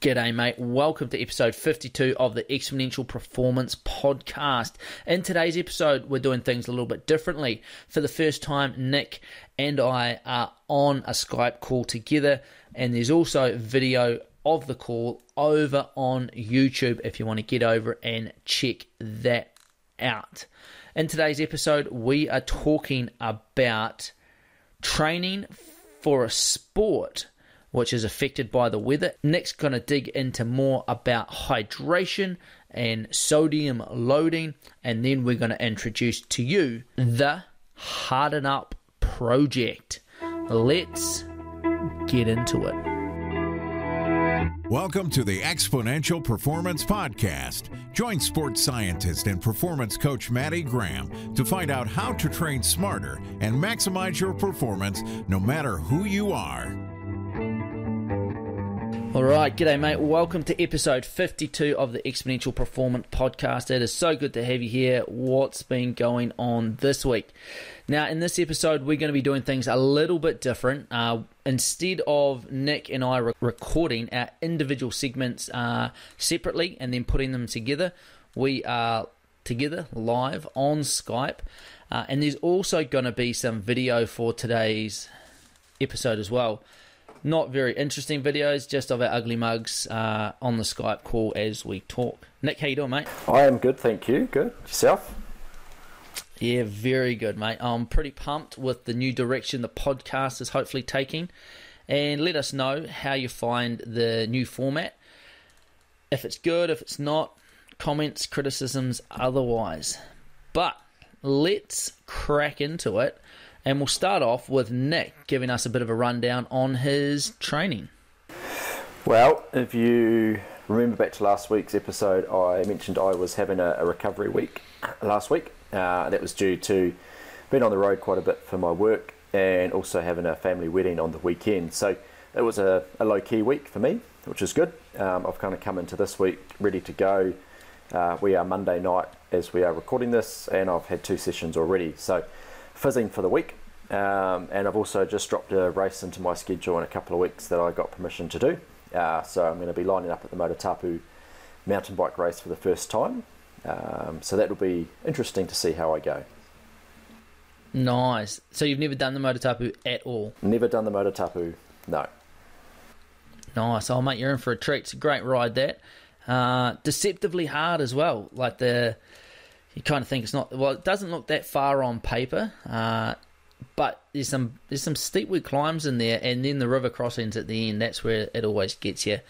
G'day, mate. Welcome to episode 52 of the Exponential Performance Podcast. In today's episode, we're doing things a little bit differently. For the first time, Nick and I are on a Skype call together, and there's also video of the call over on YouTube if you want to get over and check that out. In today's episode, we are talking about training for a sport which is affected by the weather. Nick's going to dig into more about hydration and sodium loading, and then we're going to introduce to you the Harden Up project. Let's get into it. Welcome to the Exponential Performance Podcast. Join sports scientist and performance coach Maddie Graham to find out how to train smarter and maximize your performance no matter who you are. All right, g'day, mate. Welcome to episode 52 of the Exponential Performance Podcast. It is so good to have you here. What's been going on this week? Now, in this episode, we're going to be doing things a little bit different. Uh, instead of Nick and I re- recording our individual segments uh, separately and then putting them together, we are together live on Skype. Uh, and there's also going to be some video for today's episode as well not very interesting videos, just of our ugly mugs uh, on the Skype call as we talk. Nick, how you doing, mate? I am good, thank you. Good. Yourself? Yeah, very good, mate. I'm pretty pumped with the new direction the podcast is hopefully taking. And let us know how you find the new format. If it's good, if it's not, comments, criticisms, otherwise. But let's crack into it and we'll start off with Nick giving us a bit of a rundown on his training. Well, if you remember back to last week's episode, I mentioned I was having a, a recovery week last week. Uh, that was due to being on the road quite a bit for my work and also having a family wedding on the weekend. So it was a, a low key week for me, which is good. Um, I've kind of come into this week ready to go. Uh, we are Monday night as we are recording this, and I've had two sessions already. So fizzing for the week. Um, and I've also just dropped a race into my schedule in a couple of weeks that I got permission to do. Uh, so I'm going to be lining up at the Motutapu mountain bike race for the first time. Um, so that will be interesting to see how I go. Nice. So you've never done the Motutapu at all? Never done the Motutapu, no. Nice. Oh, mate, you're in for a treat. It's a great ride, that. Uh, deceptively hard as well. Like the you kind of think it's not well. It doesn't look that far on paper, uh, but there's some there's some steep climbs in there, and then the river crossings at the end. That's where it always gets you.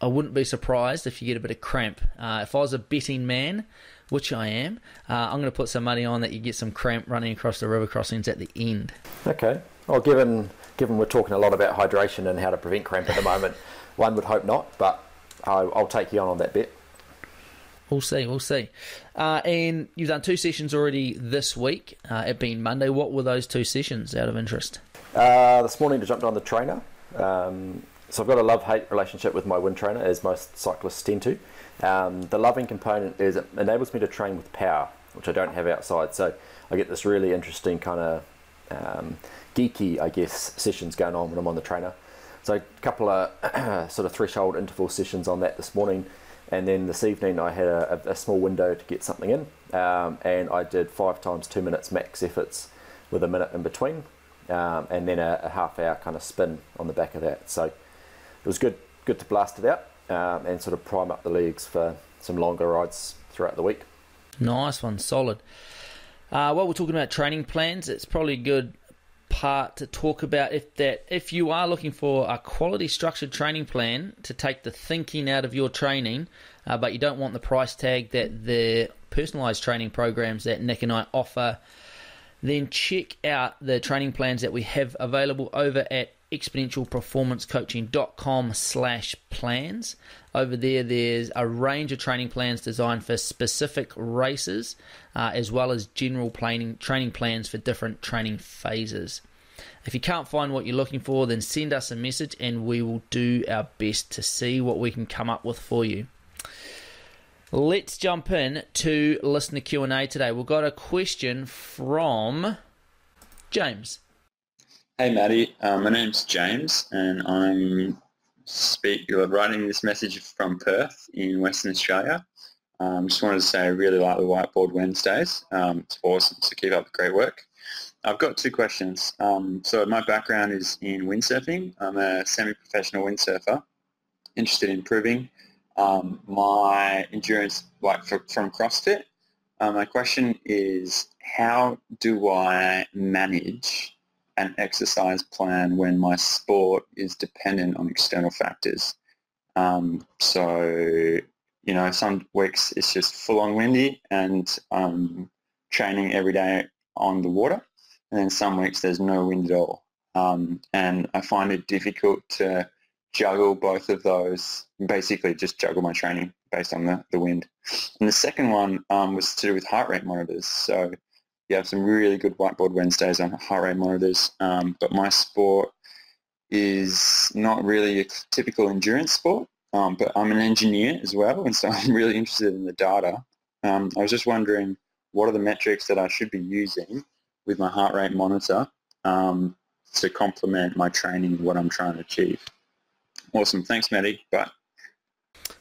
I wouldn't be surprised if you get a bit of cramp. Uh, if I was a betting man, which I am, uh, I'm going to put some money on that you get some cramp running across the river crossings at the end. Okay. Well, given given we're talking a lot about hydration and how to prevent cramp at the moment, one would hope not, but I'll, I'll take you on on that bet. We'll see, we'll see. Uh, and you've done two sessions already this week, uh, it being Monday. What were those two sessions out of interest? Uh, this morning I jumped on the trainer. Um, so I've got a love-hate relationship with my wind trainer, as most cyclists tend to. Um, the loving component is it enables me to train with power, which I don't have outside. So I get this really interesting kind of um, geeky, I guess, sessions going on when I'm on the trainer. So a couple of sort of threshold interval sessions on that this morning and then this evening I had a, a small window to get something in, um, and I did five times two minutes max efforts with a minute in between, um, and then a, a, half hour kind of spin on the back of that. So it was good, good to blast it out um, and sort of prime up the legs for some longer rides throughout the week. Nice one, solid. Uh, while we're talking about training plans, it's probably good part to talk about if that if you are looking for a quality structured training plan to take the thinking out of your training, uh, but you don't want the price tag that the personalized training programs that Nick and I offer, then check out the training plans that we have available over at exponentialperformancecoaching.com slash plans. Over there there's a range of training plans designed for specific races uh, as well as general planning, training plans for different training phases. If you can't find what you're looking for then send us a message and we will do our best to see what we can come up with for you. Let's jump in to listener q&a today. We've got a question from james Hey, Maddie. Uh, my name's James, and I'm speak, writing this message from Perth in Western Australia. Um, just wanted to say I really like the Whiteboard Wednesdays. Um, it's awesome, so keep up the great work. I've got two questions. Um, so my background is in windsurfing. I'm a semi-professional windsurfer, interested in improving um, my endurance like for, from CrossFit. Uh, my question is, how do I manage an exercise plan when my sport is dependent on external factors? Um, so, you know, some weeks it's just full on windy and um, training every day on the water. And then some weeks there's no wind at all. Um, and I find it difficult to juggle both of those, basically just juggle my training based on the, the wind. And the second one um, was to do with heart rate monitors. So you have some really good whiteboard Wednesdays on heart rate monitors, um, but my sport is not really a typical endurance sport, um, but I'm an engineer as well, and so I'm really interested in the data. Um, I was just wondering what are the metrics that I should be using with my heart rate monitor um, to complement my training and what I'm trying to achieve. Awesome. Thanks, Maddie. Bye.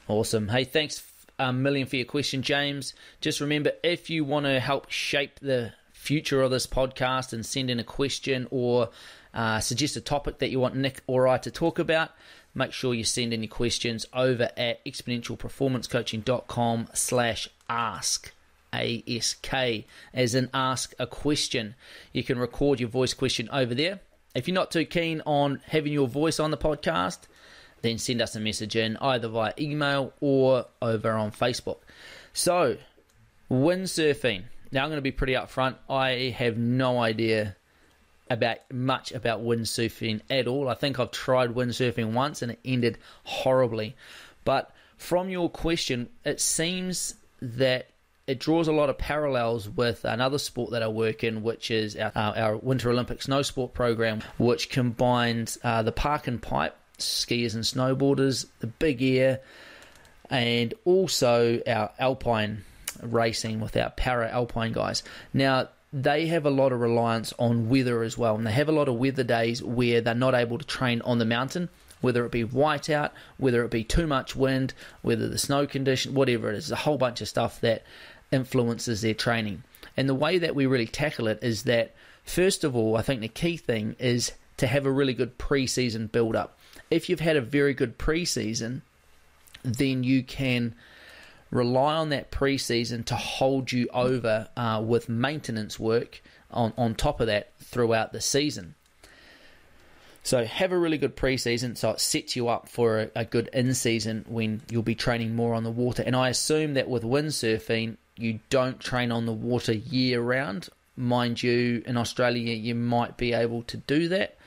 Awesome. Hey, thanks a million for your question, James. Just remember, if you want to help shape the future of this podcast and send in a question or uh, suggest a topic that you want Nick or I to talk about, make sure you send any questions over at exponentialperformancecoaching.com slash ask. ASK, as in ask a question. You can record your voice question over there. If you're not too keen on having your voice on the podcast, then send us a message in either via email or over on Facebook. So, windsurfing. Now, I'm going to be pretty upfront. I have no idea about much about windsurfing at all. I think I've tried windsurfing once and it ended horribly. But from your question, it seems that it draws a lot of parallels with another sport that I work in, which is our, our Winter Olympic snow sport program, which combines uh, the park and pipe skiers and snowboarders, the big air, and also our alpine racing without para alpine guys. Now, they have a lot of reliance on weather as well, and they have a lot of weather days where they're not able to train on the mountain, whether it be whiteout, whether it be too much wind, whether the snow condition, whatever it is, a whole bunch of stuff that influences their training. And the way that we really tackle it is that, first of all, I think the key thing is to have a really good pre season build up if you've had a very good preseason, then you can rely on that preseason to hold you over uh, with maintenance work on, on top of that throughout the season. So have a really good preseason so it sets you up for a, a good in season when you'll be training more on the water. And I assume that with windsurfing, you don't train on the water year round. Mind you, in Australia, you might be able to do that.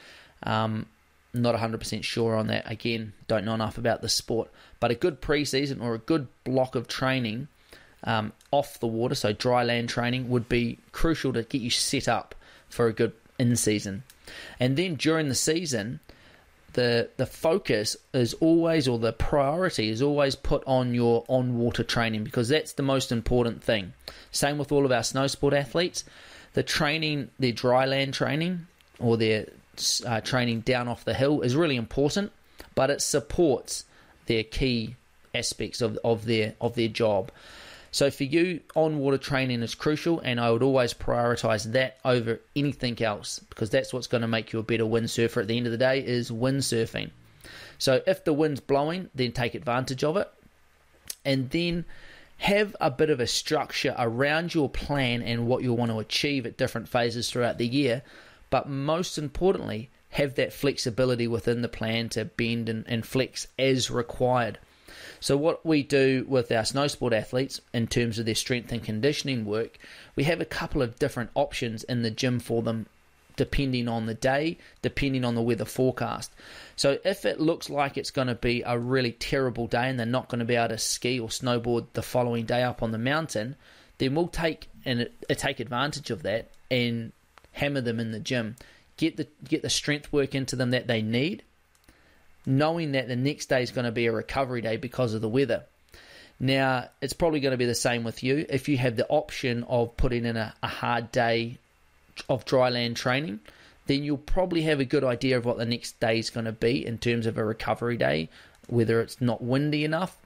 Um, not 100% sure on that. Again, don't know enough about the sport. But a good preseason or a good block of training um, off the water, so dry land training, would be crucial to get you set up for a good in season. And then during the season, the the focus is always or the priority is always put on your on water training because that's the most important thing. Same with all of our snow sport athletes. The training, their dry land training or their uh, training down off the hill is really important, but it supports their key aspects of, of their of their job. So for you, on water training is crucial, and I would always prioritize that over anything else because that's what's going to make you a better windsurfer at the end of the day is windsurfing. So if the wind's blowing, then take advantage of it, and then have a bit of a structure around your plan and what you want to achieve at different phases throughout the year but most importantly, have that flexibility within the plan to bend and, and flex as required. So, what we do with our snow sport athletes in terms of their strength and conditioning work, we have a couple of different options in the gym for them depending on the day, depending on the weather forecast. So, if it looks like it's going to be a really terrible day and they're not going to be able to ski or snowboard the following day up on the mountain, then we'll take and take advantage of that and hammer them in the gym, get the get the strength work into them that they need, knowing that the next day is going to be a recovery day because of the weather. Now, it's probably going to be the same with you. If you have the option of putting in a, a hard day of dry land training, then you'll probably have a good idea of what the next day is going to be in terms of a recovery day, whether it's not windy enough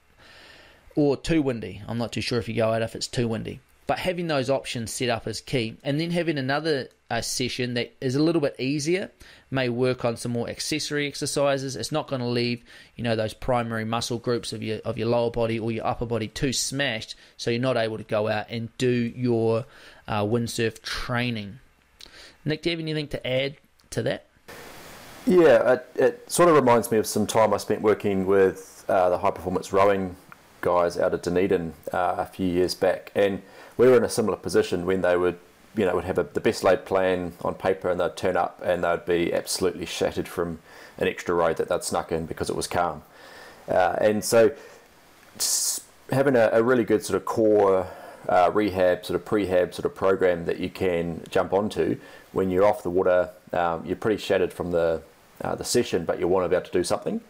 or too windy. I'm not too sure if you go out if it's too windy. But having those options set up is key. And then having another uh, session that is a little bit easier, may work on some more accessory exercises. It's not going to leave, you know, those primary muscle groups of your of your lower body or your upper body too smashed, so you're not able to go out and do your uh, windsurf training. Nick, do you have anything to add to that? Yeah, it, it sort of reminds me of some time I spent working with uh, the high performance rowing guys out of Dunedin uh, a few years back, and we were in a similar position when they would, you know, would have a, the best laid plan on paper, and they'd turn up and they'd be absolutely shattered from an extra road that they'd snuck in because it was calm, uh, and so having a, a, really good sort of core uh, rehab, sort of prehab sort of program that you can jump onto when you're off the water, um, you're pretty shattered from the uh, the session, but you want to be able to do something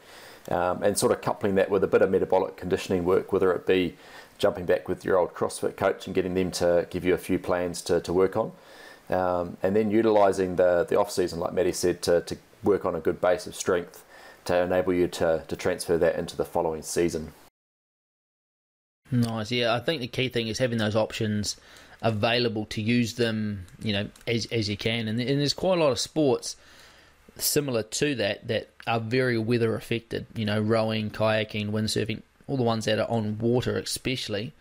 um, and sort of coupling that with a bit of metabolic conditioning work, whether it be jumping back with your old CrossFit coach and getting them to give you a few plans to, to work on, um, and then utilising the, the off season, like Maddie said, to, to work on a good base of strength to enable you to, to transfer that into the following season. Nice, yeah. I think the key thing is having those options available to use them, you know, as as you can. And, and there's quite a lot of sports similar to that that are very weather affected. You know, rowing, kayaking, windsurfing, all the ones that are on water, especially.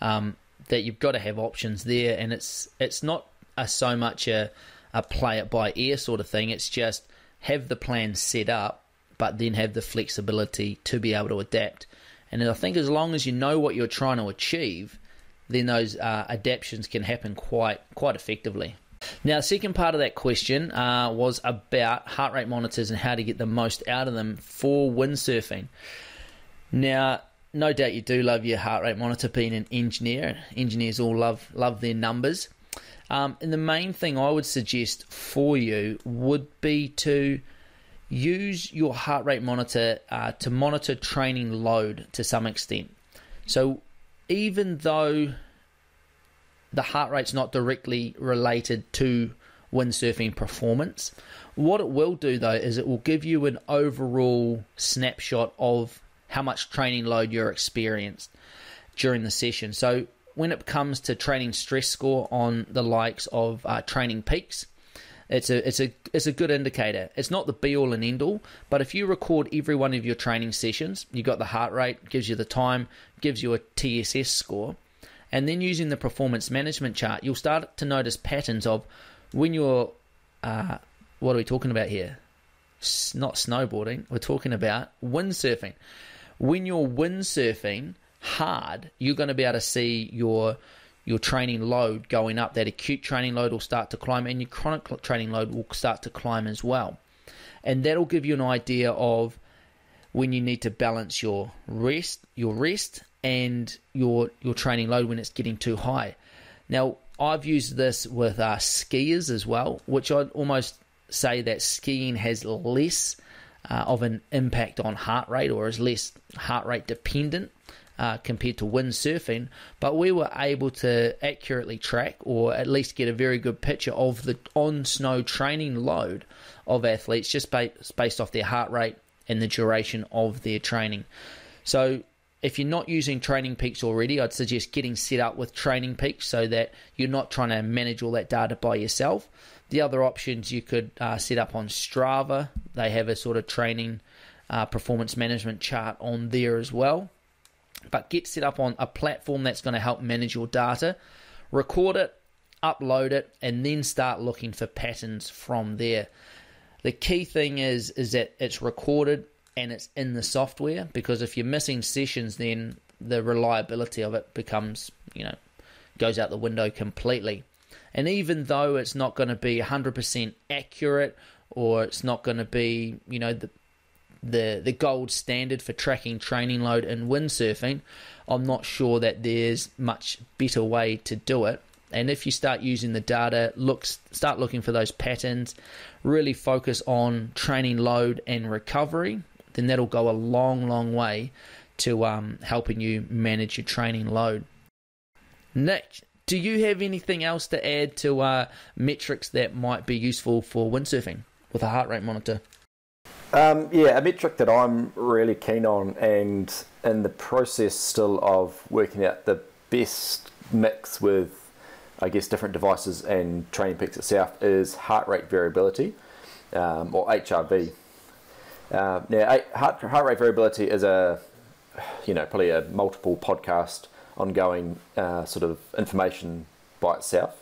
Um, that you've got to have options there, and it's it's not a, so much a a play it by ear sort of thing. It's just have the plan set up, but then have the flexibility to be able to adapt. And I think as long as you know what you're trying to achieve, then those uh, adaptations can happen quite quite effectively. Now, the second part of that question uh, was about heart rate monitors and how to get the most out of them for windsurfing. Now, no doubt you do love your heart rate monitor being an engineer. Engineers all love love their numbers. Um, and the main thing I would suggest for you would be to use your heart rate monitor uh, to monitor training load to some extent. So even though the heart rate's not directly related to windsurfing performance. What it will do though is it will give you an overall snapshot of how much training load you're experienced during the session. So when it comes to training stress score on the likes of uh, training peaks, it's a it's a it's a good indicator. It's not the be all and end all, but if you record every one of your training sessions, you've got the heart rate, gives you the time, gives you a TSS score and then using the performance management chart, you'll start to notice patterns of when you're, uh, what are we talking about here? S- not snowboarding, we're talking about windsurfing. When you're windsurfing hard, you're going to be able to see your your training load going up. That acute training load will start to climb, and your chronic training load will start to climb as well. And that'll give you an idea of when you need to balance your rest, your rest, and your your training load when it's getting too high. Now, I've used this with uh, skiers as well, which I'd almost say that skiing has less uh, of an impact on heart rate or is less heart rate dependent uh, compared to windsurfing. But we were able to accurately track or at least get a very good picture of the on snow training load of athletes just based, based off their heart rate and the duration of their training. So if you're not using Training Peaks already, I'd suggest getting set up with Training Peaks so that you're not trying to manage all that data by yourself. The other options you could uh, set up on Strava. They have a sort of training uh, performance management chart on there as well. But get set up on a platform that's going to help manage your data. Record it, upload it, and then start looking for patterns from there. The key thing is is that it's recorded and it's in the software because if you're missing sessions, then the reliability of it becomes, you know, goes out the window completely. And even though it's not going to be 100% accurate or it's not going to be, you know, the the the gold standard for tracking training load in windsurfing, I'm not sure that there's much better way to do it. And if you start using the data, look start looking for those patterns, really focus on training load and recovery then that'll go a long, long way to um, helping you manage your training load. Nick, do you have anything else to add to uh, metrics that might be useful for windsurfing with a heart rate monitor? Um, yeah, a metric that I'm really keen on, and in the process still of working out the best mix with, I guess, different devices and training peaks itself, is heart rate variability, um, or HRV. Uh, now, heart, heart rate variability is a, you know, probably a multiple podcast ongoing uh, sort of information by itself.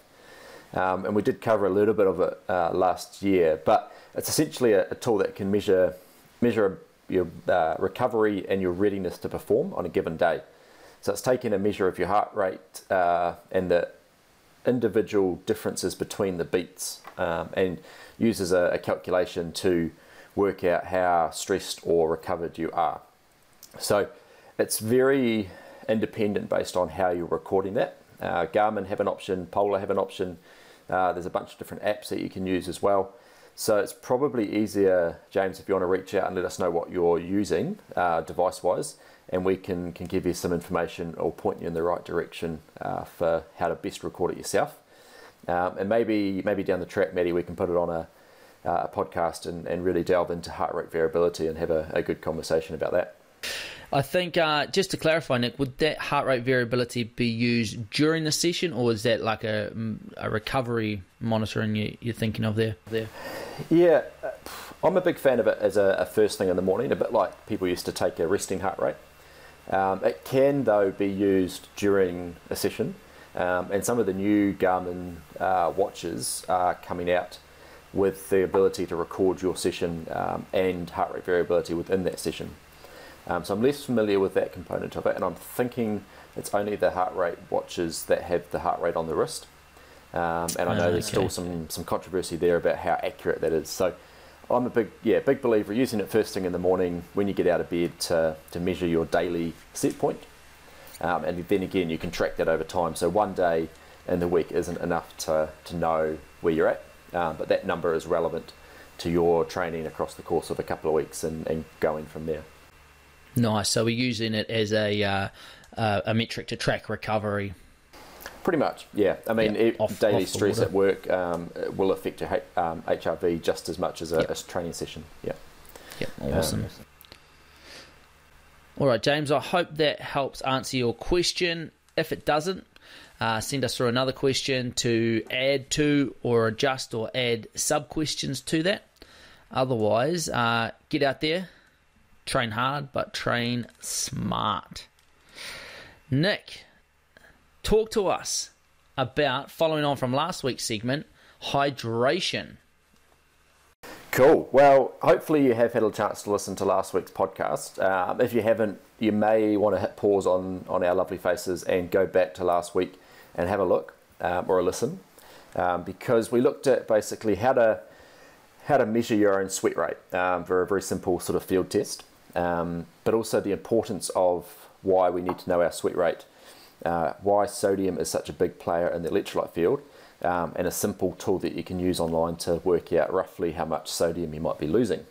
Um, and we did cover a little bit of it uh, last year, but it's essentially a, a, tool that can measure measure your uh, recovery and your readiness to perform on a given day. So it's taking a measure of your heart rate uh, and the individual differences between the beats, um, and uses a, a calculation to work out how stressed or recovered you are. So it's very independent based on how you're recording that. Uh, Garmin have an option, Polar have an option. Uh, there's a bunch of different apps that you can use as well. So it's probably easier, James, if you want to reach out and let us know what you're using uh, device-wise, and we can, can give you some information or point you in the right direction uh, for how to best record it yourself. Um, and maybe maybe down the track, Maddie, we can put it on a, uh, a podcast and, and really delve into heart rate variability and have a, a good conversation about that. I think uh, just to clarify, Nick, would that heart rate variability be used during the session, or is that like a, a recovery monitoring you, are thinking of there? There. Yeah, uh, I'm a big fan of it as a, a, first thing in the morning, a bit like people used to take a resting heart rate. Um, it can though be used during a session, um, and some of the new Garmin uh, watches are coming out with the ability to record your session um, and heart rate variability within that session. Um, so I'm less familiar with that component of it, and I'm thinking it's only the heart rate watches that have the heart rate on the wrist. Um, and I know there's okay. still some, some controversy there about how accurate that is. So I'm a big yeah big believer using it first thing in the morning when you get out of bed to, to measure your daily set point. Um, and then again you can track that over time. So one day in the week isn't enough to, to know where you're at, um, but that number is relevant to your training across the course of a couple of weeks and, and going from there. Nice. So we're using it as a uh, uh, a metric to track recovery. Pretty much, yeah. I mean, it, off, daily off stress at work um, will affect your um, HRV just as much as a, yep. a training session. Yeah. Yep. Awesome. Um, All right, James. I hope that helps answer your question. If it doesn't, uh, send us through another question to add to or adjust or add sub questions to that. Otherwise, uh, get out there, train hard, but train smart. Nick, talk to us about following on from last week's segment hydration. Cool. Well, hopefully you have had a chance to listen to last week's podcast. Um, if you haven't, you may want to hit pause on, on our lovely faces and go back to last week and have a look um, or a listen um, because we looked at basically how to how to measure your own sweat rate um, for a very simple sort of field test um, but also the importance of why we need to know our sweat rate, uh, why sodium is such a big player in the electrolyte field, um, and a simple tool that you can use online to work out roughly how much sodium you might be losing.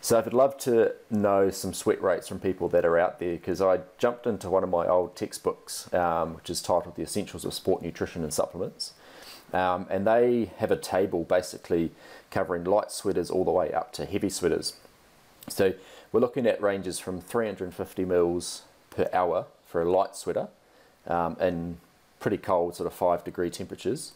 So I'd love to know some sweat rates from people that are out there because I jumped into one of my old textbooks, um, which is titled The Essentials of Sport Nutrition and Supplements. Um, and they have a table basically covering light sweaters all the way up to heavy sweaters. So we're looking at ranges from 350 mils per hour for a light sweater um, in pretty cold, sort of five degree temperatures,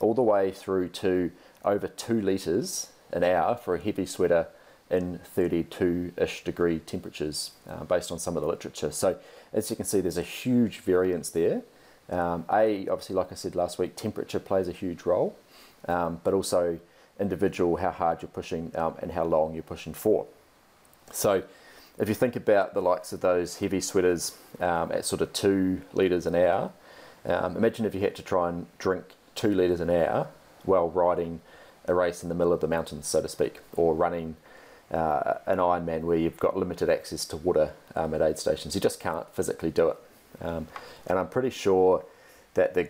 all the way through to over two litres an hour for a heavy sweater in 32 ish degree temperatures uh, based on some of the literature. So, as you can see, there's a huge variance there. Um, a, obviously, like I said last week, temperature plays a huge role, um, but also individual, how hard you're pushing um, and how long you're pushing for. So if you think about the likes of those heavy sweaters um, at sort of two litres an hour, um, imagine if you had to try and drink two litres an hour while riding a race in the middle of the mountains, so to speak, or running uh, an Ironman where you've got limited access to water um, at aid stations. You just can't physically do it. Um, and I'm pretty sure that the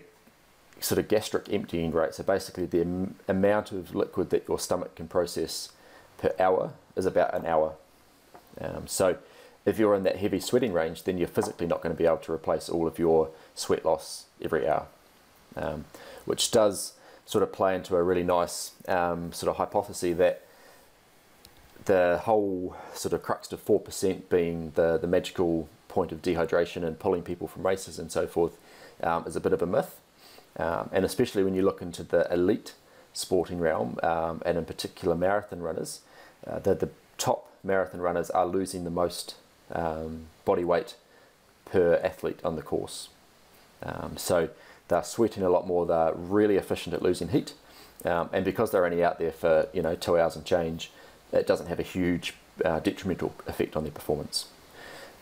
sort of gastric emptying rate, so basically the am- amount of liquid that your stomach can process per hour, is about an hour um, so if you're in that heavy sweating range, then you're physically not going to be able to replace all of your sweat loss every hour. um, which does sort of play into a really nice um, sort of hypothesis that the whole sort of crux of 4% being the, the magical point of dehydration and pulling people from races and so forth um, is a bit of a myth. Um, and especially when you look into the elite sporting realm, um, and in particular marathon runners, uh, the, the top marathon runners are losing the most um, body weight per athlete on the course. Um, so they're sweating a lot more, they're really efficient at losing heat. Um, and because they're only out there for you know two hours and change, it doesn't have a huge uh, detrimental effect on their performance.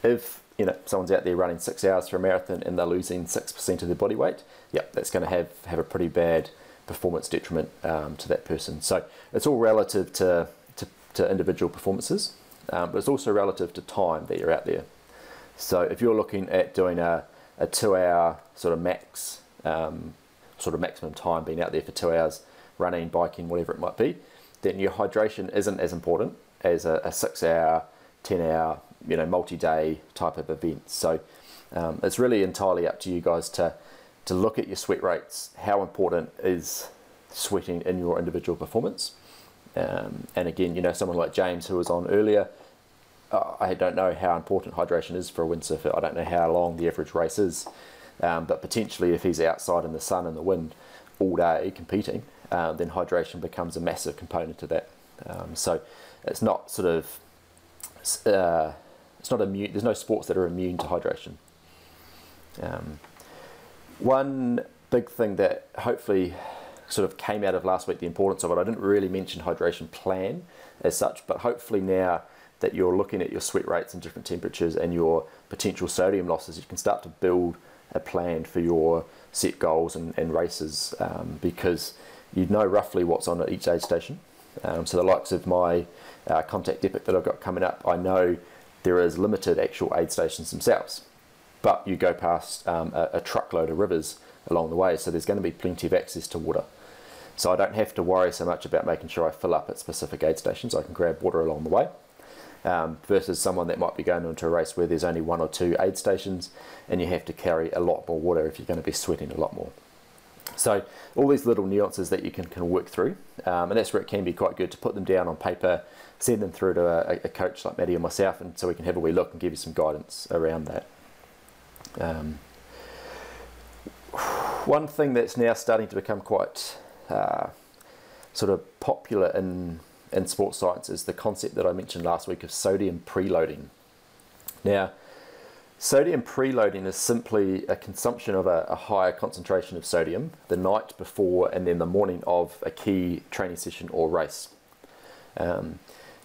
If you know someone's out there running six hours for a marathon and they're losing six percent of their body weight, yep, that's going to have have a pretty bad performance detriment um, to that person. So it's all relative to to, to individual performances, um, but it's also relative to time that you're out there. So if you're looking at doing a, a two-hour sort of max, um, sort of maximum time being out there for two hours, running, biking, whatever it might be, then your hydration isn't as important as a, a six-hour, ten-hour, you know, multi-day type of event. So um, it's really entirely up to you guys to to look at your sweat rates. How important is sweating in your individual performance? Um, and again, you know, someone like James who was on earlier, uh, I don't know how important hydration is for a windsurfer. I don't know how long the average race is, um, but potentially if he's outside in the sun and the wind all day competing, uh, then hydration becomes a massive component to that. Um, so it's not sort of uh, it's not immune. There's no sports that are immune to hydration. Um, one big thing that hopefully sort of came out of last week, the importance of it. I didn't really mention hydration plan as such, but hopefully now that you're looking at your sweat rates and different temperatures and your potential sodium losses, you can start to build a plan for your set goals and, and races um, because you know roughly what's on at each aid station. Um, so the likes of my uh, contact epic that I've got coming up, I know there is limited actual aid stations themselves, but you go past um, a, a, truckload of rivers along the way, so there's going to be plenty of access to water. So I don't have to worry so much about making sure I fill up at specific aid stations. I can grab water along the way. Um, versus someone that might be going into a race where there's only one or two aid stations and you have to carry a lot more water if you're going to be sweating a lot more. So all these little nuances that you can, can work through, um, and that's where it can be quite good to put them down on paper, send them through to a, a coach like Maddie and myself, and so we can have a wee look and give you some guidance around that. Um, one thing that's now starting to become quite uh, sort of popular in in sports science is the concept that I mentioned last week of sodium preloading. Now, sodium preloading is simply a consumption of a, a, higher concentration of sodium the night before and then the morning of a key training session or race. Um,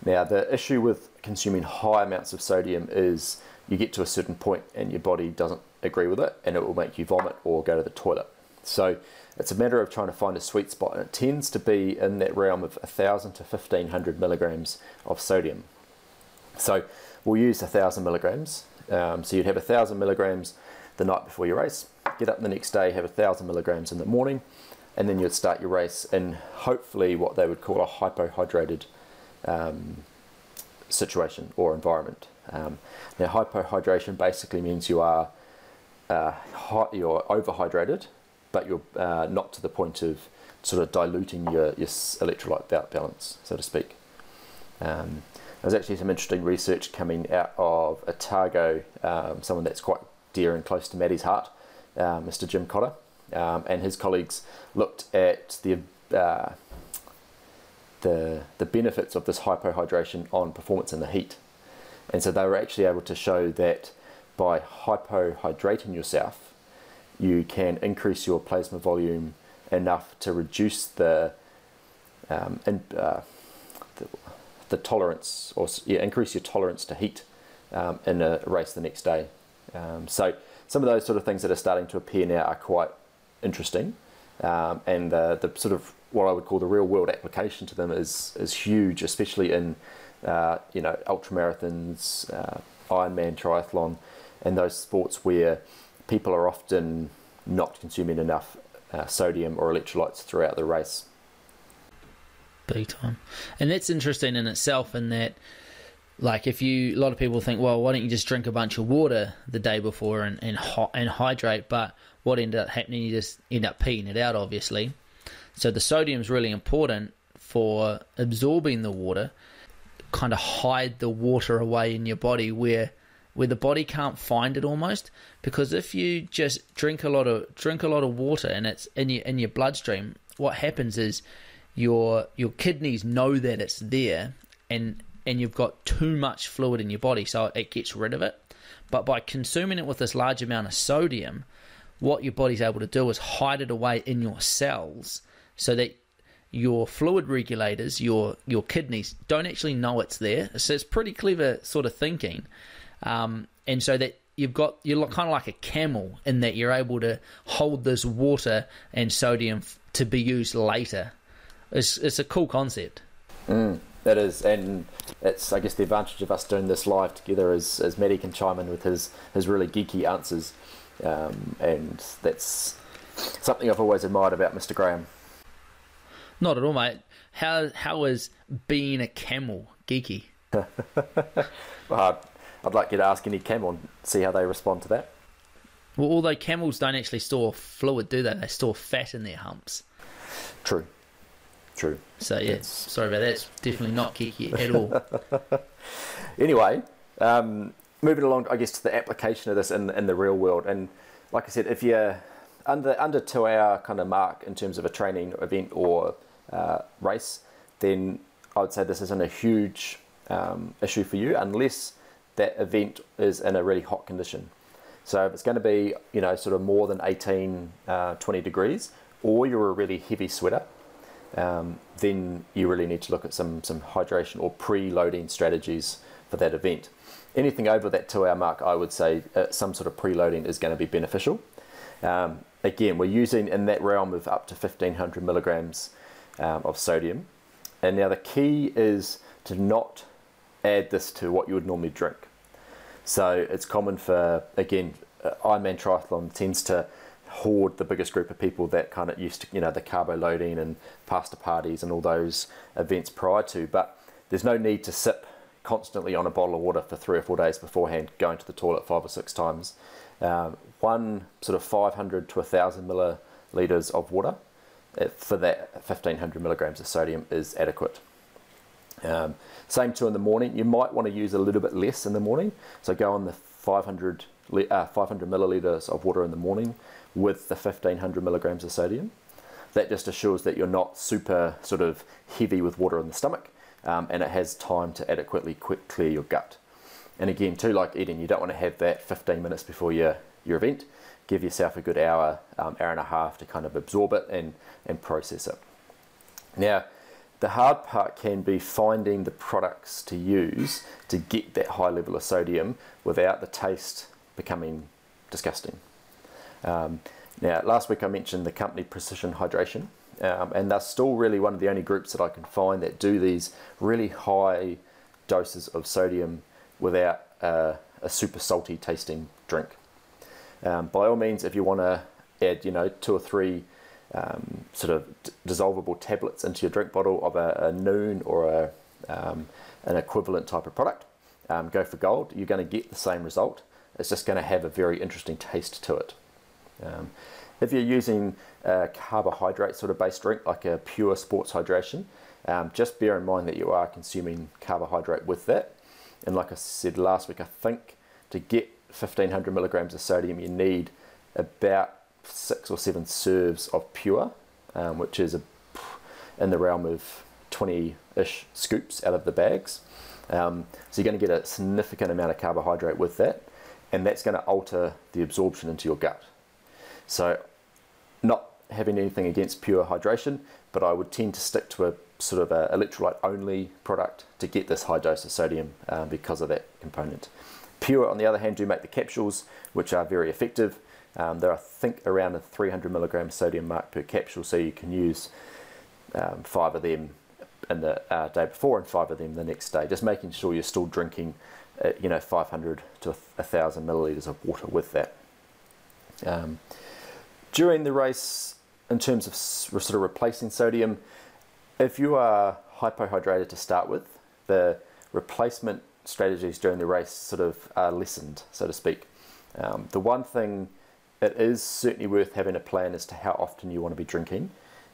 now, the issue with consuming high amounts of sodium is you get to a certain point and your body doesn't agree with it and it will make you vomit or go to the toilet. So it's a matter of trying to find a sweet spot and it tends to be in that realm of 1000 to 1500 milligrams of sodium. So we'll use 1000 milligrams. Um, so you'd have 1000 milligrams the night before your race, get up the next day, have 1000 milligrams in the morning, and then you'd start your race in hopefully what they would call a hypohydrated um, situation or environment. Um, now, hypohydration basically means you are uh, hot, you're overhydrated, but you're uh, not to the point of sort of diluting your, your electrolyte balance, so to speak. Um, there's actually some interesting research coming out of Otago, um, someone that's quite dear and close to Maddie's heart, uh, Mr. Jim Cotter, um, and his colleagues looked at the uh, the the benefits of this hypohydration on performance in the heat. And so they were actually able to show that by hypohydrating yourself, you can increase your plasma volume enough to reduce the um, in, uh, the, the, tolerance or yeah, increase your tolerance to heat um, in a race the next day. Um, so some of those sort of things that are starting to appear now are quite interesting, um, and the, the sort of what I would call the real world application to them is is huge, especially in uh, you know ultra marathons, uh, Ironman, triathlon, and those sports where people are often not consuming enough uh, sodium or electrolytes throughout the race. Big time, and that's interesting in itself. In that like if you a lot of people think well why don't you just drink a bunch of water the day before and and, and hydrate but what ended up happening you just end up peeing it out obviously so the sodium is really important for absorbing the water kind of hide the water away in your body where where the body can't find it almost because if you just drink a lot of drink a lot of water and it's in your in your bloodstream what happens is your your kidneys know that it's there and and you've got too much fluid in your body, so it gets rid of it. But by consuming it with this large amount of sodium, what your body's able to do is hide it away in your cells so that your fluid regulators, your your kidneys, don't actually know it's there. So it's pretty clever sort of thinking, um, and so that you've got you're kind of like a camel in that you're able to hold this water and sodium to be used later. It's it's a cool concept. Mm. That is, and it's I guess the advantage of us doing this live together is as Maddie can chime in with his his really geeky answers, um, and that's something I've always admired about Mr. Graham. Not at all, mate. How how is being a camel geeky? well, I'd like you to ask any camel and see how they respond to that. Well, although camels don't actually store fluid, do they? They store fat in their humps. True. True. So yeah, it's... sorry about that. It's definitely not geeky at all. anyway, um, moving along, I guess to the application of this in in the real world, and like I said, if you're under under two hour kind of mark in terms of a training event or uh, race, then I would say this isn't a huge um, issue for you unless that event is in a really hot condition. So if it's going to be, you know, sort of more than 18, uh, 20 degrees, or you're a really heavy sweater, um, then you really need to look at some, some hydration or pre-loading strategies for that event. Anything over that two hour mark, I would say uh, some sort of pre-loading is going to be beneficial. Um, again, we're using in that realm of up to 1500 milligrams um, of sodium. And now the key is to not add this to what you would normally drink. So it's common for, again, uh, Ironman Triathlon tends to hoard the biggest group of people that kind of used to, you know, the carbo loading and pasta parties and all those events prior to. But there's no need to sip constantly on a bottle of water for three or four days beforehand, going to the toilet five or six times. Um, one sort of 500 to 1,000 milliliters of water uh, for that 1500 milligrams of sodium is adequate. Um, same too in the morning. You might want to use a little bit less in the morning. So go on the 500, uh, 500 milliliters of water in the morning with the 1500 milligrams of sodium. That just assures that you're not super sort of heavy with water in the stomach um, and it has time to adequately quick clear your gut. And again, too, like eating, you don't want to have that 15 minutes before your, your event. Give yourself a good hour, um, hour and a half to kind of absorb it and, and process it. Now, the hard part can be finding the products to use to get that high level of sodium without the taste becoming disgusting. Um, now, last week I mentioned the company Precision Hydration, um, and they're still really one of the only groups that I can find that do these really high doses of sodium without uh, a super salty tasting drink. Um, by all means, if you want to add, you know, two or three um, sort of dissolvable tablets into your drink bottle of a, a Nuun or a, um, an equivalent type of product, um, go for gold. You're going to get the same result. It's just going to have a very interesting taste to it. Um, if you're using a carbohydrate sort of based drink like a pure sports hydration, um, just bear in mind that you are consuming carbohydrate with that. And like I said last week, I think to get 1500 milligrams of sodium, you need about six or seven serves of pure, um, which is a, in the realm of 20 ish scoops out of the bags. Um, so you're going to get a significant amount of carbohydrate with that, and that's going to alter the absorption into your gut. So, not having anything against pure hydration, but I would tend to stick to a sort of a electrolyte only product to get this high dose of sodium um, because of that component. Pure, on the other hand, do make the capsules, which are very effective. Um, they're, I think, around a 300 milligram sodium mark per capsule, so you can use um, five of them in the uh, day before and five of them the next day. Just making sure you're still drinking, uh, you know, 500 to 1,000 milliliters of water with that. Um, during the race, in terms of sort of replacing sodium, if you are hypohydrated to start with, the replacement strategies during the race sort of are lessened, so to speak. Um, the one thing it is certainly worth having a plan as to how often you want to be drinking.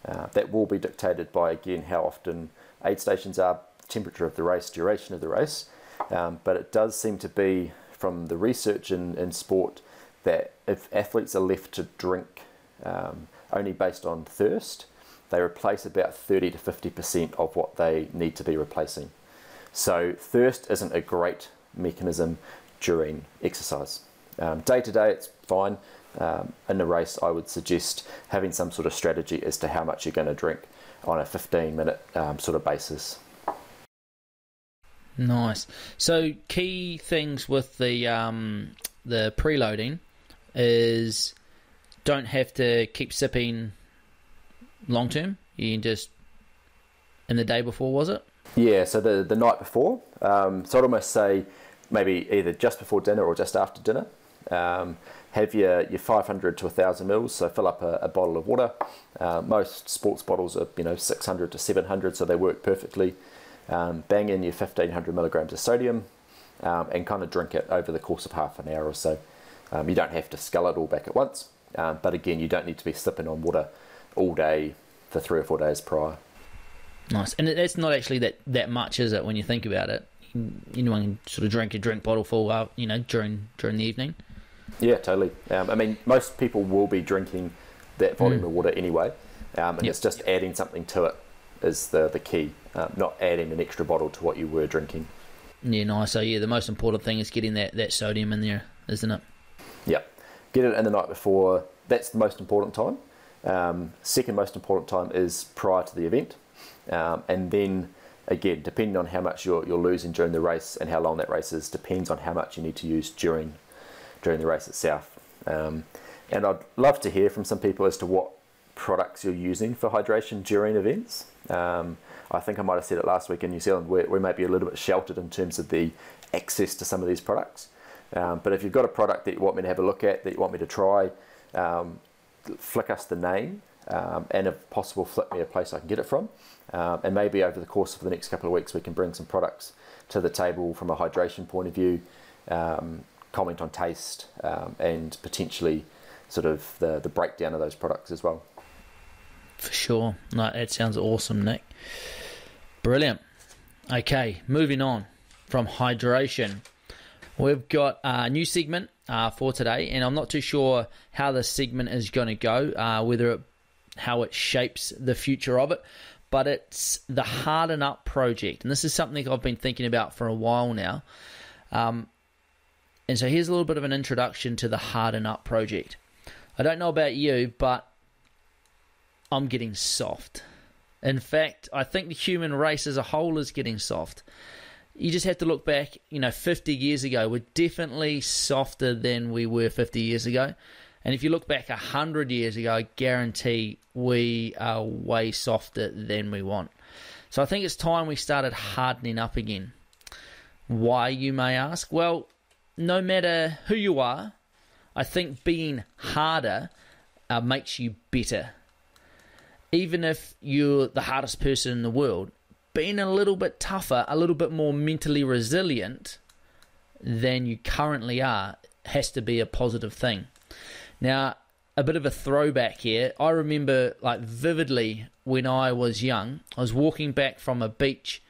Uh, that will be dictated by again how often aid stations are, temperature of the race, duration of the race. Um, but it does seem to be from the research in, in sport that if athletes are left to drink um, only based on thirst, they replace about 30 to 50% of what they need to be replacing. So, thirst isn't a great mechanism during exercise. Um, day to day, it's fine. Um, in a race, I would suggest having some sort of strategy as to how much you're going to drink on a 15 minute um, sort of basis. Nice. So, key things with the um, the preloading is don't have to keep sipping long term. You can just in the day before, was it? Yeah. So the the night before. Um, so I'd almost say maybe either just before dinner or just after dinner. Um, have your, your 500 to 1,000 mils, so fill up a, a bottle of water. Uh, most sports bottles are you know 600 to 700, so they work perfectly. Um, bang in your 1500 milligrams of sodium um, and kind of drink it over the course of half an hour or so. Um, you don't have to scull it all back at once, um, but again, you don't need to be sipping on water all day for three or four days prior. Nice, and that's not actually that, that much, is it? When you think about it, anyone can sort of drink a drink bottle full, uh, you know, during during the evening. Yeah, totally. Um, I mean, most people will be drinking that volume mm. of water anyway, um, and yep. it's just adding something to it is the the key, um, not adding an extra bottle to what you were drinking. Yeah, nice. So yeah, the most important thing is getting that, that sodium in there, isn't it? Get it in the night before. That's the most important time. Um, second most important time is prior to the event, um, and then again, depending on how much you're, you're losing during the race and how long that race is, depends on how much you need to use during during the race itself. Um, and I'd love to hear from some people as to what products you're using for hydration during events. Um, I think I might have said it last week in New Zealand, we, we may be a little bit sheltered in terms of the access to some of these products. Um, but if you've got a product that you want me to have a look at, that you want me to try, um, flick us the name um, and if possible, flip me a place I can get it from. Um, and maybe over the course of the next couple of weeks, we can bring some products to the table from a hydration point of view, um, comment on taste, um, and potentially sort of the, the breakdown of those products as well. For sure. No, that sounds awesome, Nick. Brilliant. Okay, moving on from hydration. We've got a new segment uh, for today, and I'm not too sure how the segment is going to go, uh, whether it, how it shapes the future of it, but it's the Harden Up project, and this is something I've been thinking about for a while now. Um, and so here's a little bit of an introduction to the Harden Up project. I don't know about you, but I'm getting soft. In fact, I think the human race as a whole is getting soft. You just have to look back, you know, 50 years ago, we're definitely softer than we were 50 years ago. And if you look back 100 years ago, I guarantee we are way softer than we want. So I think it's time we started hardening up again. Why, you may ask? Well, no matter who you are, I think being harder uh, makes you better. Even if you're the hardest person in the world, being a little bit tougher, a little bit more mentally resilient than you currently are has to be a positive thing. Now, a bit of a throwback here. I remember like vividly when I was young, I was walking back from a beach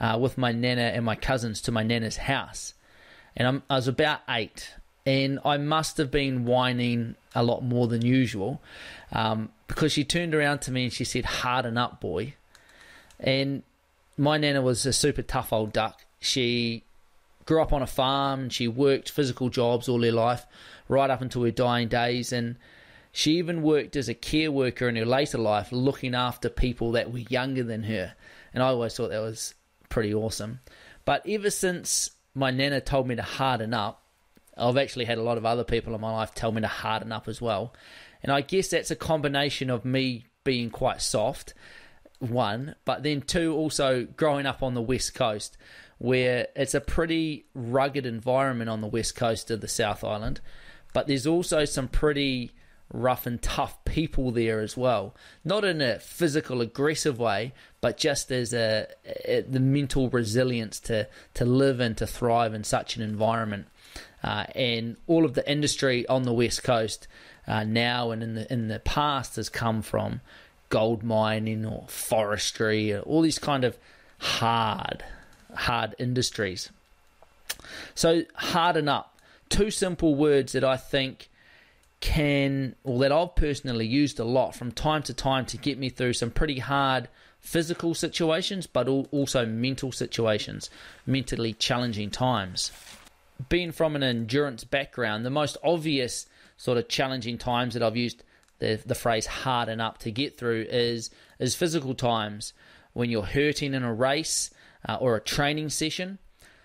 uh, with my nana and my cousins to my nana's house and I'm, i was about eight, and I must have been whining a lot more than usual um, because she turned around to me and she said, "Harden up, boy." And my nana was a super tough old duck. She grew up on a farm. and She worked physical jobs all her life, right up until her dying days, and she even worked as a care worker in her later life, looking after people that were younger than her. And I always thought that was pretty awesome. But ever since my nana told me to harden up. I've actually had a lot of other people in my life tell me to harden up as well. And I guess that's a combination of me being quite soft, one, but then two, also growing up on the West Coast, where it's a pretty rugged environment on the West Coast of the South Island. But there's also some pretty rough and tough people there as well. Not in a physical, aggressive way, but just as a, a the mental resilience to to live and to thrive in such an environment. Uh, and all of the industry on the west coast uh, now and in the in the past has come from gold mining or forestry, or all these kind of hard, hard industries. So harden up. Two simple words that I think can, or that I've personally used a lot from time to time to get me through some pretty hard physical situations, but also mental situations, mentally challenging times. Being from an endurance background, the most obvious sort of challenging times that I've used the the phrase harden up to get through is is physical times when you're hurting in a race uh, or a training session.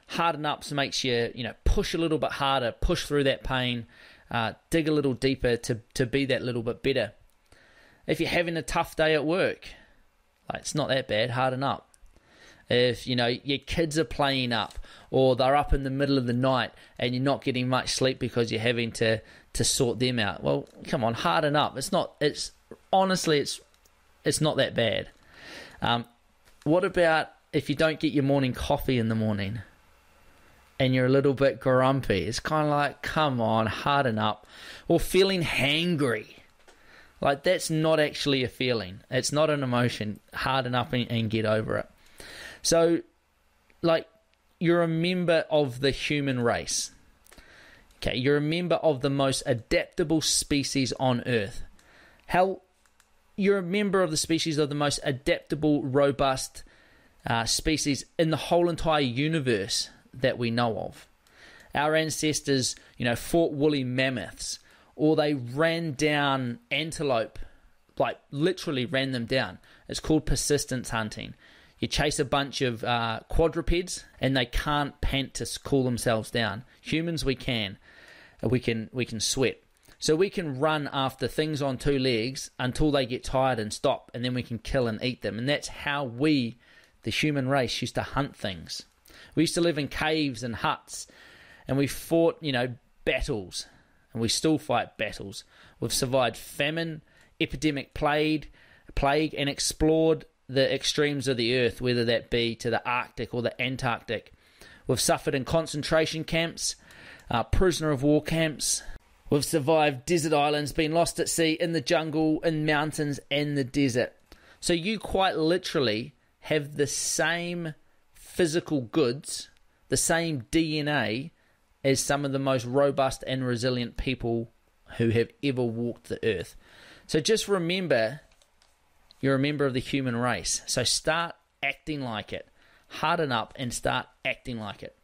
Harden up makes you you know push a little bit harder, push through that pain, uh, dig a little deeper to, to be that little bit better. If you're having a tough day at work, like it's not that bad, harden up. If you know your kids are playing up or they're up in the middle of the night and you're not getting much sleep because you're having to to sort them out, well, come on, harden up. It's not. It's honestly, it's it's not that bad. Um, what about if you don't get your morning coffee in the morning? and you're a little bit grumpy. It's kind of like, come on, harden up. Or feeling hangry. Like, that's not actually a feeling. It's not an emotion. Harden up and, and get over it. So, like, you're a member of the human race. Okay, you're a member of the most adaptable species on Earth. Hell, you're a member of the species of the most adaptable, robust uh, species in the whole entire universe that we know of. Our ancestors, you know, fought woolly mammoths or they ran down antelope, like literally ran them down. It's called persistence hunting. You chase a bunch of uh, quadrupeds and they can't pant to cool themselves down. Humans, we can. We can we can sweat. So we can run after things on two legs until they get tired and stop, and then we can kill and eat them. And that's how we, the human race, used to hunt things. We used to live in caves and huts, and we fought, you know, battles, and we still fight battles. We've survived famine, epidemic plague, plague, and explored the extremes of the earth, whether that be to the Arctic or the Antarctic. We've suffered in concentration camps, uh, prisoner of war camps. We've survived desert islands, been lost at sea, in the jungle, in mountains, and the desert. So you quite literally have the same physical goods, the same DNA as some of the most robust and resilient people who have ever walked the earth. So just remember you're a member of the human race. So start acting like it. Harden up and start acting like it.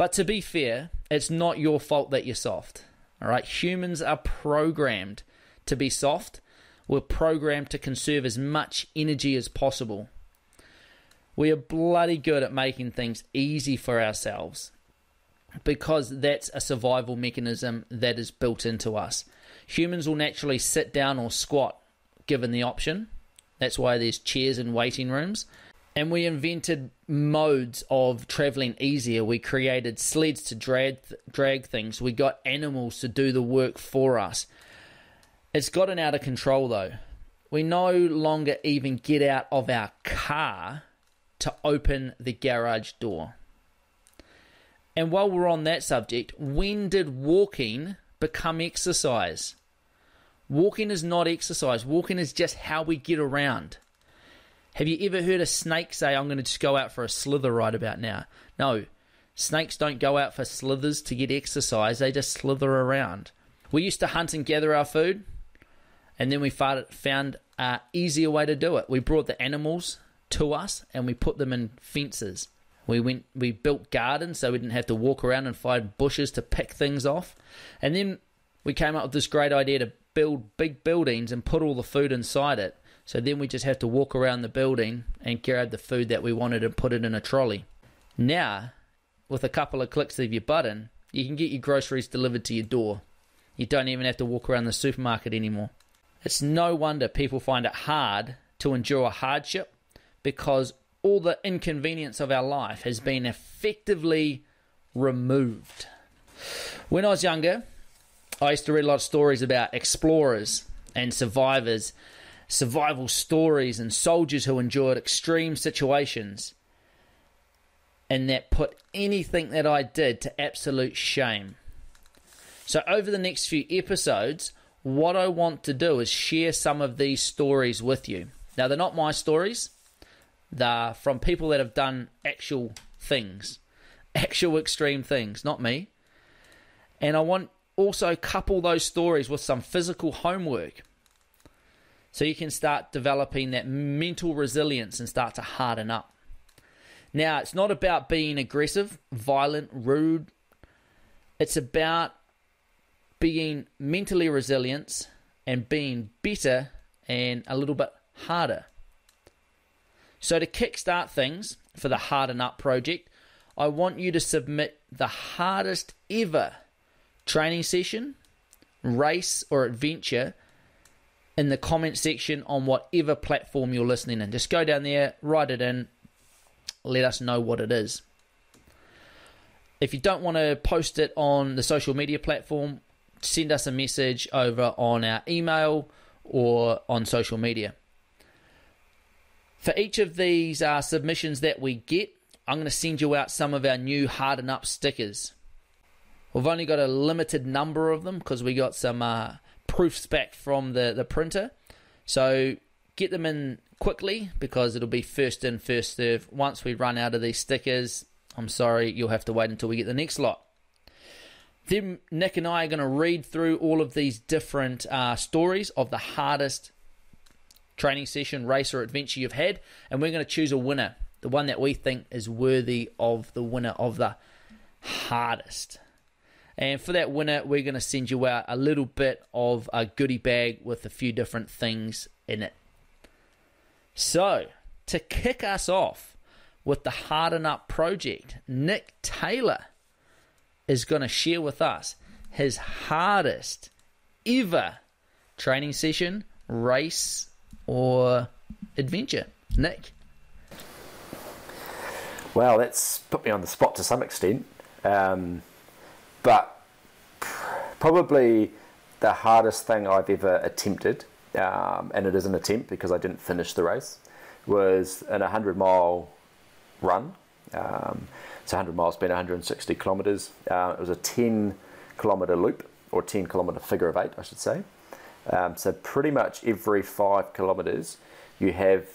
But to be fair, it's not your fault that you're soft. All right, humans are programmed to be soft. We're programmed to conserve as much energy as possible. We are bloody good at making things easy for ourselves because that's a survival mechanism that is built into us. Humans will naturally sit down or squat given the option. That's why there's chairs in waiting rooms. And we invented modes of traveling easier. We created sleds to drag, drag things. We got animals to do the work for us. It's gotten out of control though. We no longer even get out of our car to open the garage door. And while we're on that subject, when did walking become exercise? Walking is not exercise, walking is just how we get around. Have you ever heard a snake say, I'm going to just go out for a slither right about now? No, snakes don't go out for slithers to get exercise, they just slither around. We used to hunt and gather our food, and then we found an easier way to do it. We brought the animals to us and we put them in fences. We went we built gardens so we didn't have to walk around and find bushes to pick things off. And then we came up with this great idea to build big buildings and put all the food inside it. So then we just have to walk around the building and grab the food that we wanted and put it in a trolley. Now, with a couple of clicks of your button, you can get your groceries delivered to your door. You don't even have to walk around the supermarket anymore. It's no wonder people find it hard to endure hardship because all the inconvenience of our life has been effectively removed. When I was younger, I used to read a lot of stories about explorers and survivors, survival stories, and soldiers who endured extreme situations and that put anything that I did to absolute shame. So, over the next few episodes, what I want to do is share some of these stories with you. Now, they're not my stories, they're from people that have done actual things, actual extreme things, not me. And I want also couple those stories with some physical homework so you can start developing that mental resilience and start to harden up. Now, it's not about being aggressive, violent, rude. It's about being mentally resilient and being better and a little bit harder. So, to kickstart things for the Harden Up project, I want you to submit the hardest ever training session, race, or adventure in the comment section on whatever platform you're listening in. Just go down there, write it in, let us know what it is. If you don't want to post it on the social media platform, send us a message over on our email or on social media. For each of these uh, submissions that we get, I'm going to send you out some of our new Harden Up stickers. We've only got a limited number of them because we got some uh, proofs back from the, the printer. So get them in quickly because it'll be first in, first serve. Once we run out of these stickers, I'm sorry, you'll have to wait until we get the next lot. Then Nick and I are going to read through all of these different uh, stories of the hardest training session, race, or adventure you've had, and we're going to choose a winner, the one that we think is worthy of the winner of the hardest. And for that winner, we're going to send you out a little bit of a goodie bag with a few different things in it. So, to kick us off with the Harden Up project, Nick Taylor is going to share with us his hardest ever training session, race, or adventure. Nick. Well, that's put me on the spot to some extent. Um, but probably the hardest thing I've ever attempted, um, and it is an attempt because I didn't finish the race, was an 100 mile run. Um, so 100 miles being 160 kilometres. Uh, it was a 10 kilometre loop, or 10 kilometre figure of eight, I should say. Um, so pretty much every five kilometres, you have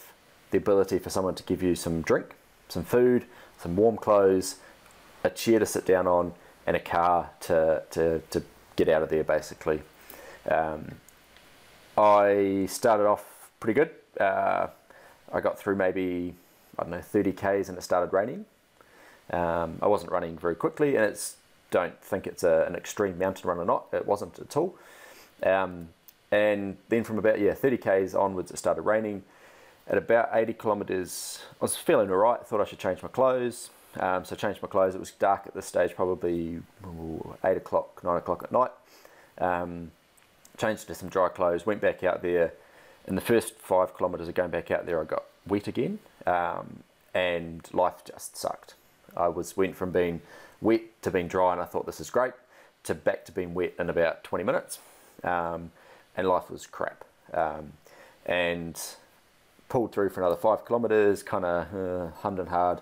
the ability for someone to give you some drink, some food, some warm clothes, a chair to sit down on, and a car to, to, to get out of there basically. Um, I started off pretty good. Uh, I got through maybe, I don't know, 30 Ks and it started raining. Um, I wasn't running very quickly and it's, don't think it's a, an extreme mountain run or not. It wasn't at all. Um, and then from about, yeah, 30 Ks onwards, it started raining. At about 80 kilometres, I was feeling alright. I thought I should change my clothes. Um, so I changed my clothes. It was dark at this stage, probably 8 o'clock, 9 o'clock at night. Um, changed into some dry clothes, went back out there. In the first five kilometres of going back out there, I got wet again, um, and life just sucked. I was went from being wet to being dry, and I thought this is great, to back to being wet in about 20 minutes, um, and life was crap. Um, and pulled through for another five kilometres, kind of uh, hummed and hard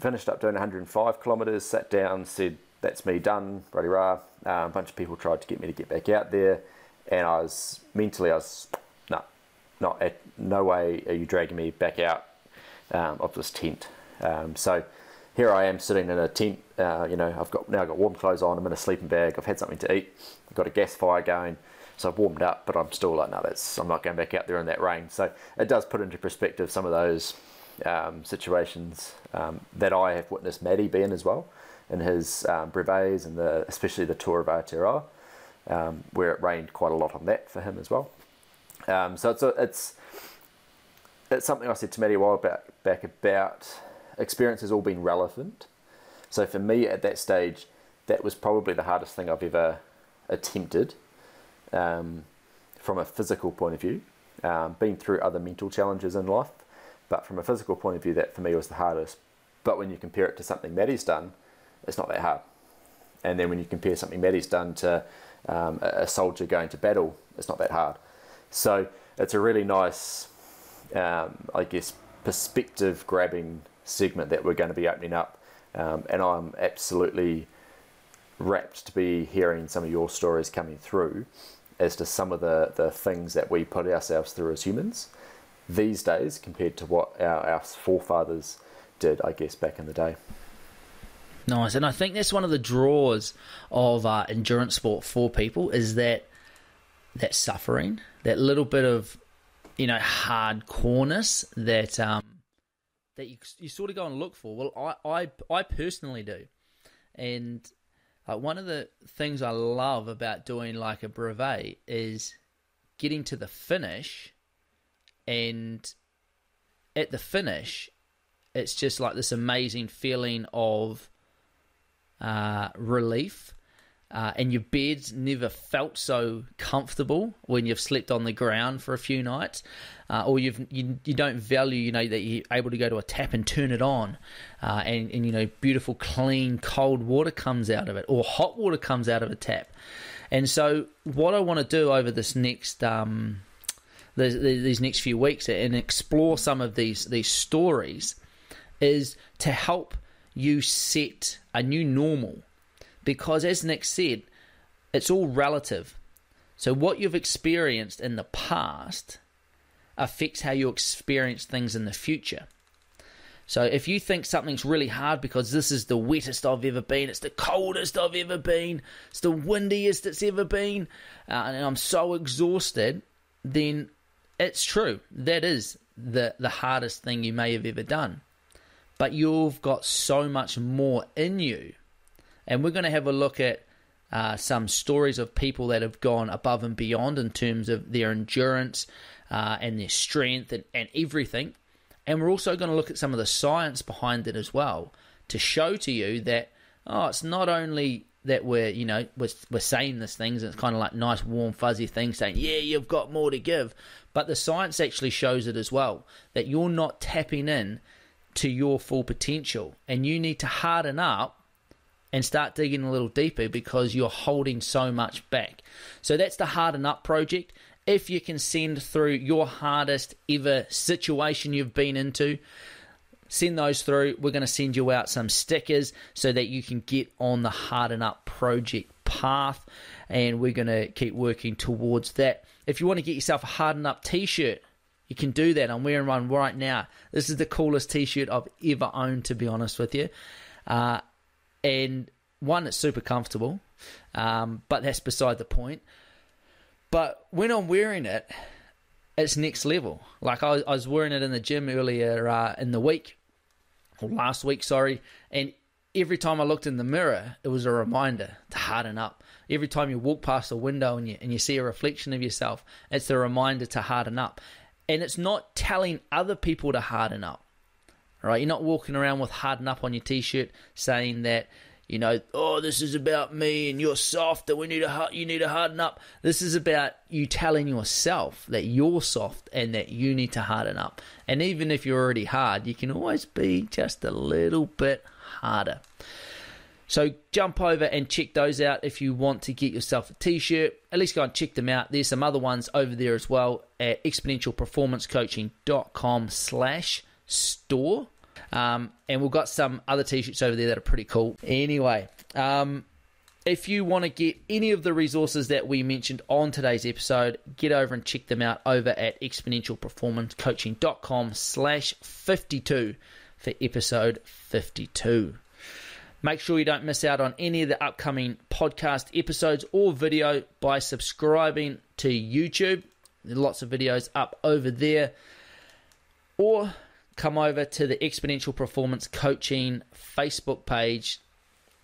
finished up doing 105 kilometres, sat down, said, that's me done, bloody rah. Uh, a bunch of people tried to get me to get back out there, and I was mentally, I was, no, not at, no way are you dragging me back out um, of this tent. Um, so here I am sitting in a tent. Uh, you know, I've got now I've got warm clothes on. I'm in a sleeping bag. I've had something to eat. I've got a gas fire going. So I've warmed up, but I'm still like, no, that's I'm not going back out there in that rain. So it does put into perspective some of those um, situations um, that I have witnessed Matty be in as well, in his um, brevets and the, especially the Tour of Aotearoa, um, where it rained quite a lot on that for him as well. Um, so it's, a, it's it's something I said to Matty a while back, back about experience has all been relevant. So for me at that stage, that was probably the hardest thing I've ever attempted um, from a physical point of view. Um, been through other mental challenges in life, but from a physical point of view, that for me was the hardest. But when you compare it to something Matty's done, it's not that hard. And then when you compare something Matty's done to um, a, soldier going to battle. It's not that hard. So it's a really nice, um, I guess, perspective grabbing segment that we're going to be opening up. Um, and I'm absolutely rapt to be hearing some of your stories coming through as to some of the, the things that we put ourselves through as humans these days compared to what our, our forefathers did, I guess, back in the day. Nice, and I think that's one of the draws of uh, endurance sport for people is that that suffering, that little bit of you know hardcoreness that um, that you you sort of go and look for. Well, I I, I personally do, and like one of the things I love about doing like a brevet is getting to the finish, and at the finish, it's just like this amazing feeling of uh, relief. Uh, and your bed's never felt so comfortable when you've slept on the ground for a few nights, uh, or you've you, you don't value you know that you're able to go to a tap and turn it on, uh, and and you know beautiful clean cold water comes out of it, or hot water comes out of a tap, and so what I want to do over this next um, these, these next few weeks and explore some of these these stories is to help you set a new normal. Because as Nick said, it's all relative. So what you've experienced in the past affects how you experience things in the future. So if you think something's really hard because this is the wettest I've ever been, it's the coldest I've ever been, it's the windiest it's ever been, uh, and I'm so exhausted, then it's true. That is the the hardest thing you may have ever done but you've got so much more in you. And we're going to have a look at uh, some stories of people that have gone above and beyond in terms of their endurance uh, and their strength and, and everything. And we're also going to look at some of the science behind it as well to show to you that, oh, it's not only that we're, you know, we're, we're saying these things, and it's kind of like nice, warm, fuzzy things saying, yeah, you've got more to give. But the science actually shows it as well that you're not tapping in to your full potential. And you need to harden up and start digging a little deeper because you're holding so much back. So that's the Harden Up project. If you can send through your hardest ever situation you've been into, send those through. We're going to send you out some stickers so that you can get on the Harden Up project path. And we're going to keep working towards that. If you want to get yourself a Harden Up t shirt, you can do that. I'm wearing one right now. This is the coolest t-shirt I've ever owned, to be honest with you. Uh, and one, it's super comfortable, um, but that's beside the point. But when I'm wearing it, it's next level. Like I, I was wearing it in the gym earlier uh, in the week, or last week, sorry, and every time I looked in the mirror, it was a reminder to harden up. Every time you walk past a window and you, and you see a reflection of yourself, it's a reminder to harden up. And it's not telling other people to harden up. Right? You're not walking around with harden up on your t shirt saying that, you know, oh, this is about me and you're soft and we need to you need to harden up. This is about you telling yourself that you're soft and that you need to harden up. And even if you're already hard, you can always be just a little bit harder. So jump over and check those out if you want to get yourself a t-shirt. At least go and check them out. There's some other ones over there as well at exponentialperformancecoaching.com slash store. Um, and we've got some other t-shirts over there that are pretty cool. Anyway, um, if you want to get any of the resources that we mentioned on today's episode, get over and check them out over at exponentialperformancecoaching.com slash 52 for episode 52. Make sure you don't miss out on any of the upcoming podcast episodes or video by subscribing to YouTube. There's lots of videos up over there. Or come over to the Exponential Performance Coaching Facebook page.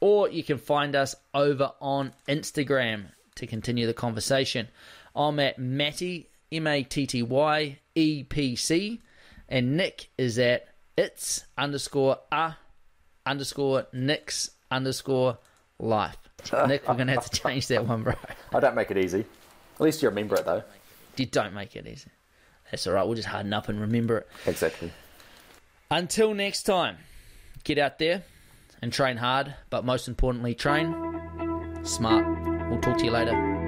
Or you can find us over on Instagram to continue the conversation. I'm at Matty, M A T T Y E P C, and Nick is at it's underscore a underscore Nick's underscore life. Nick, we're going to have to change that one, bro. I don't make it easy. At least you remember it, though. You don't make it easy. That's all right. We'll just harden up and remember it. Exactly. Until next time, get out there and train hard, but most importantly, train smart. We'll talk to you later.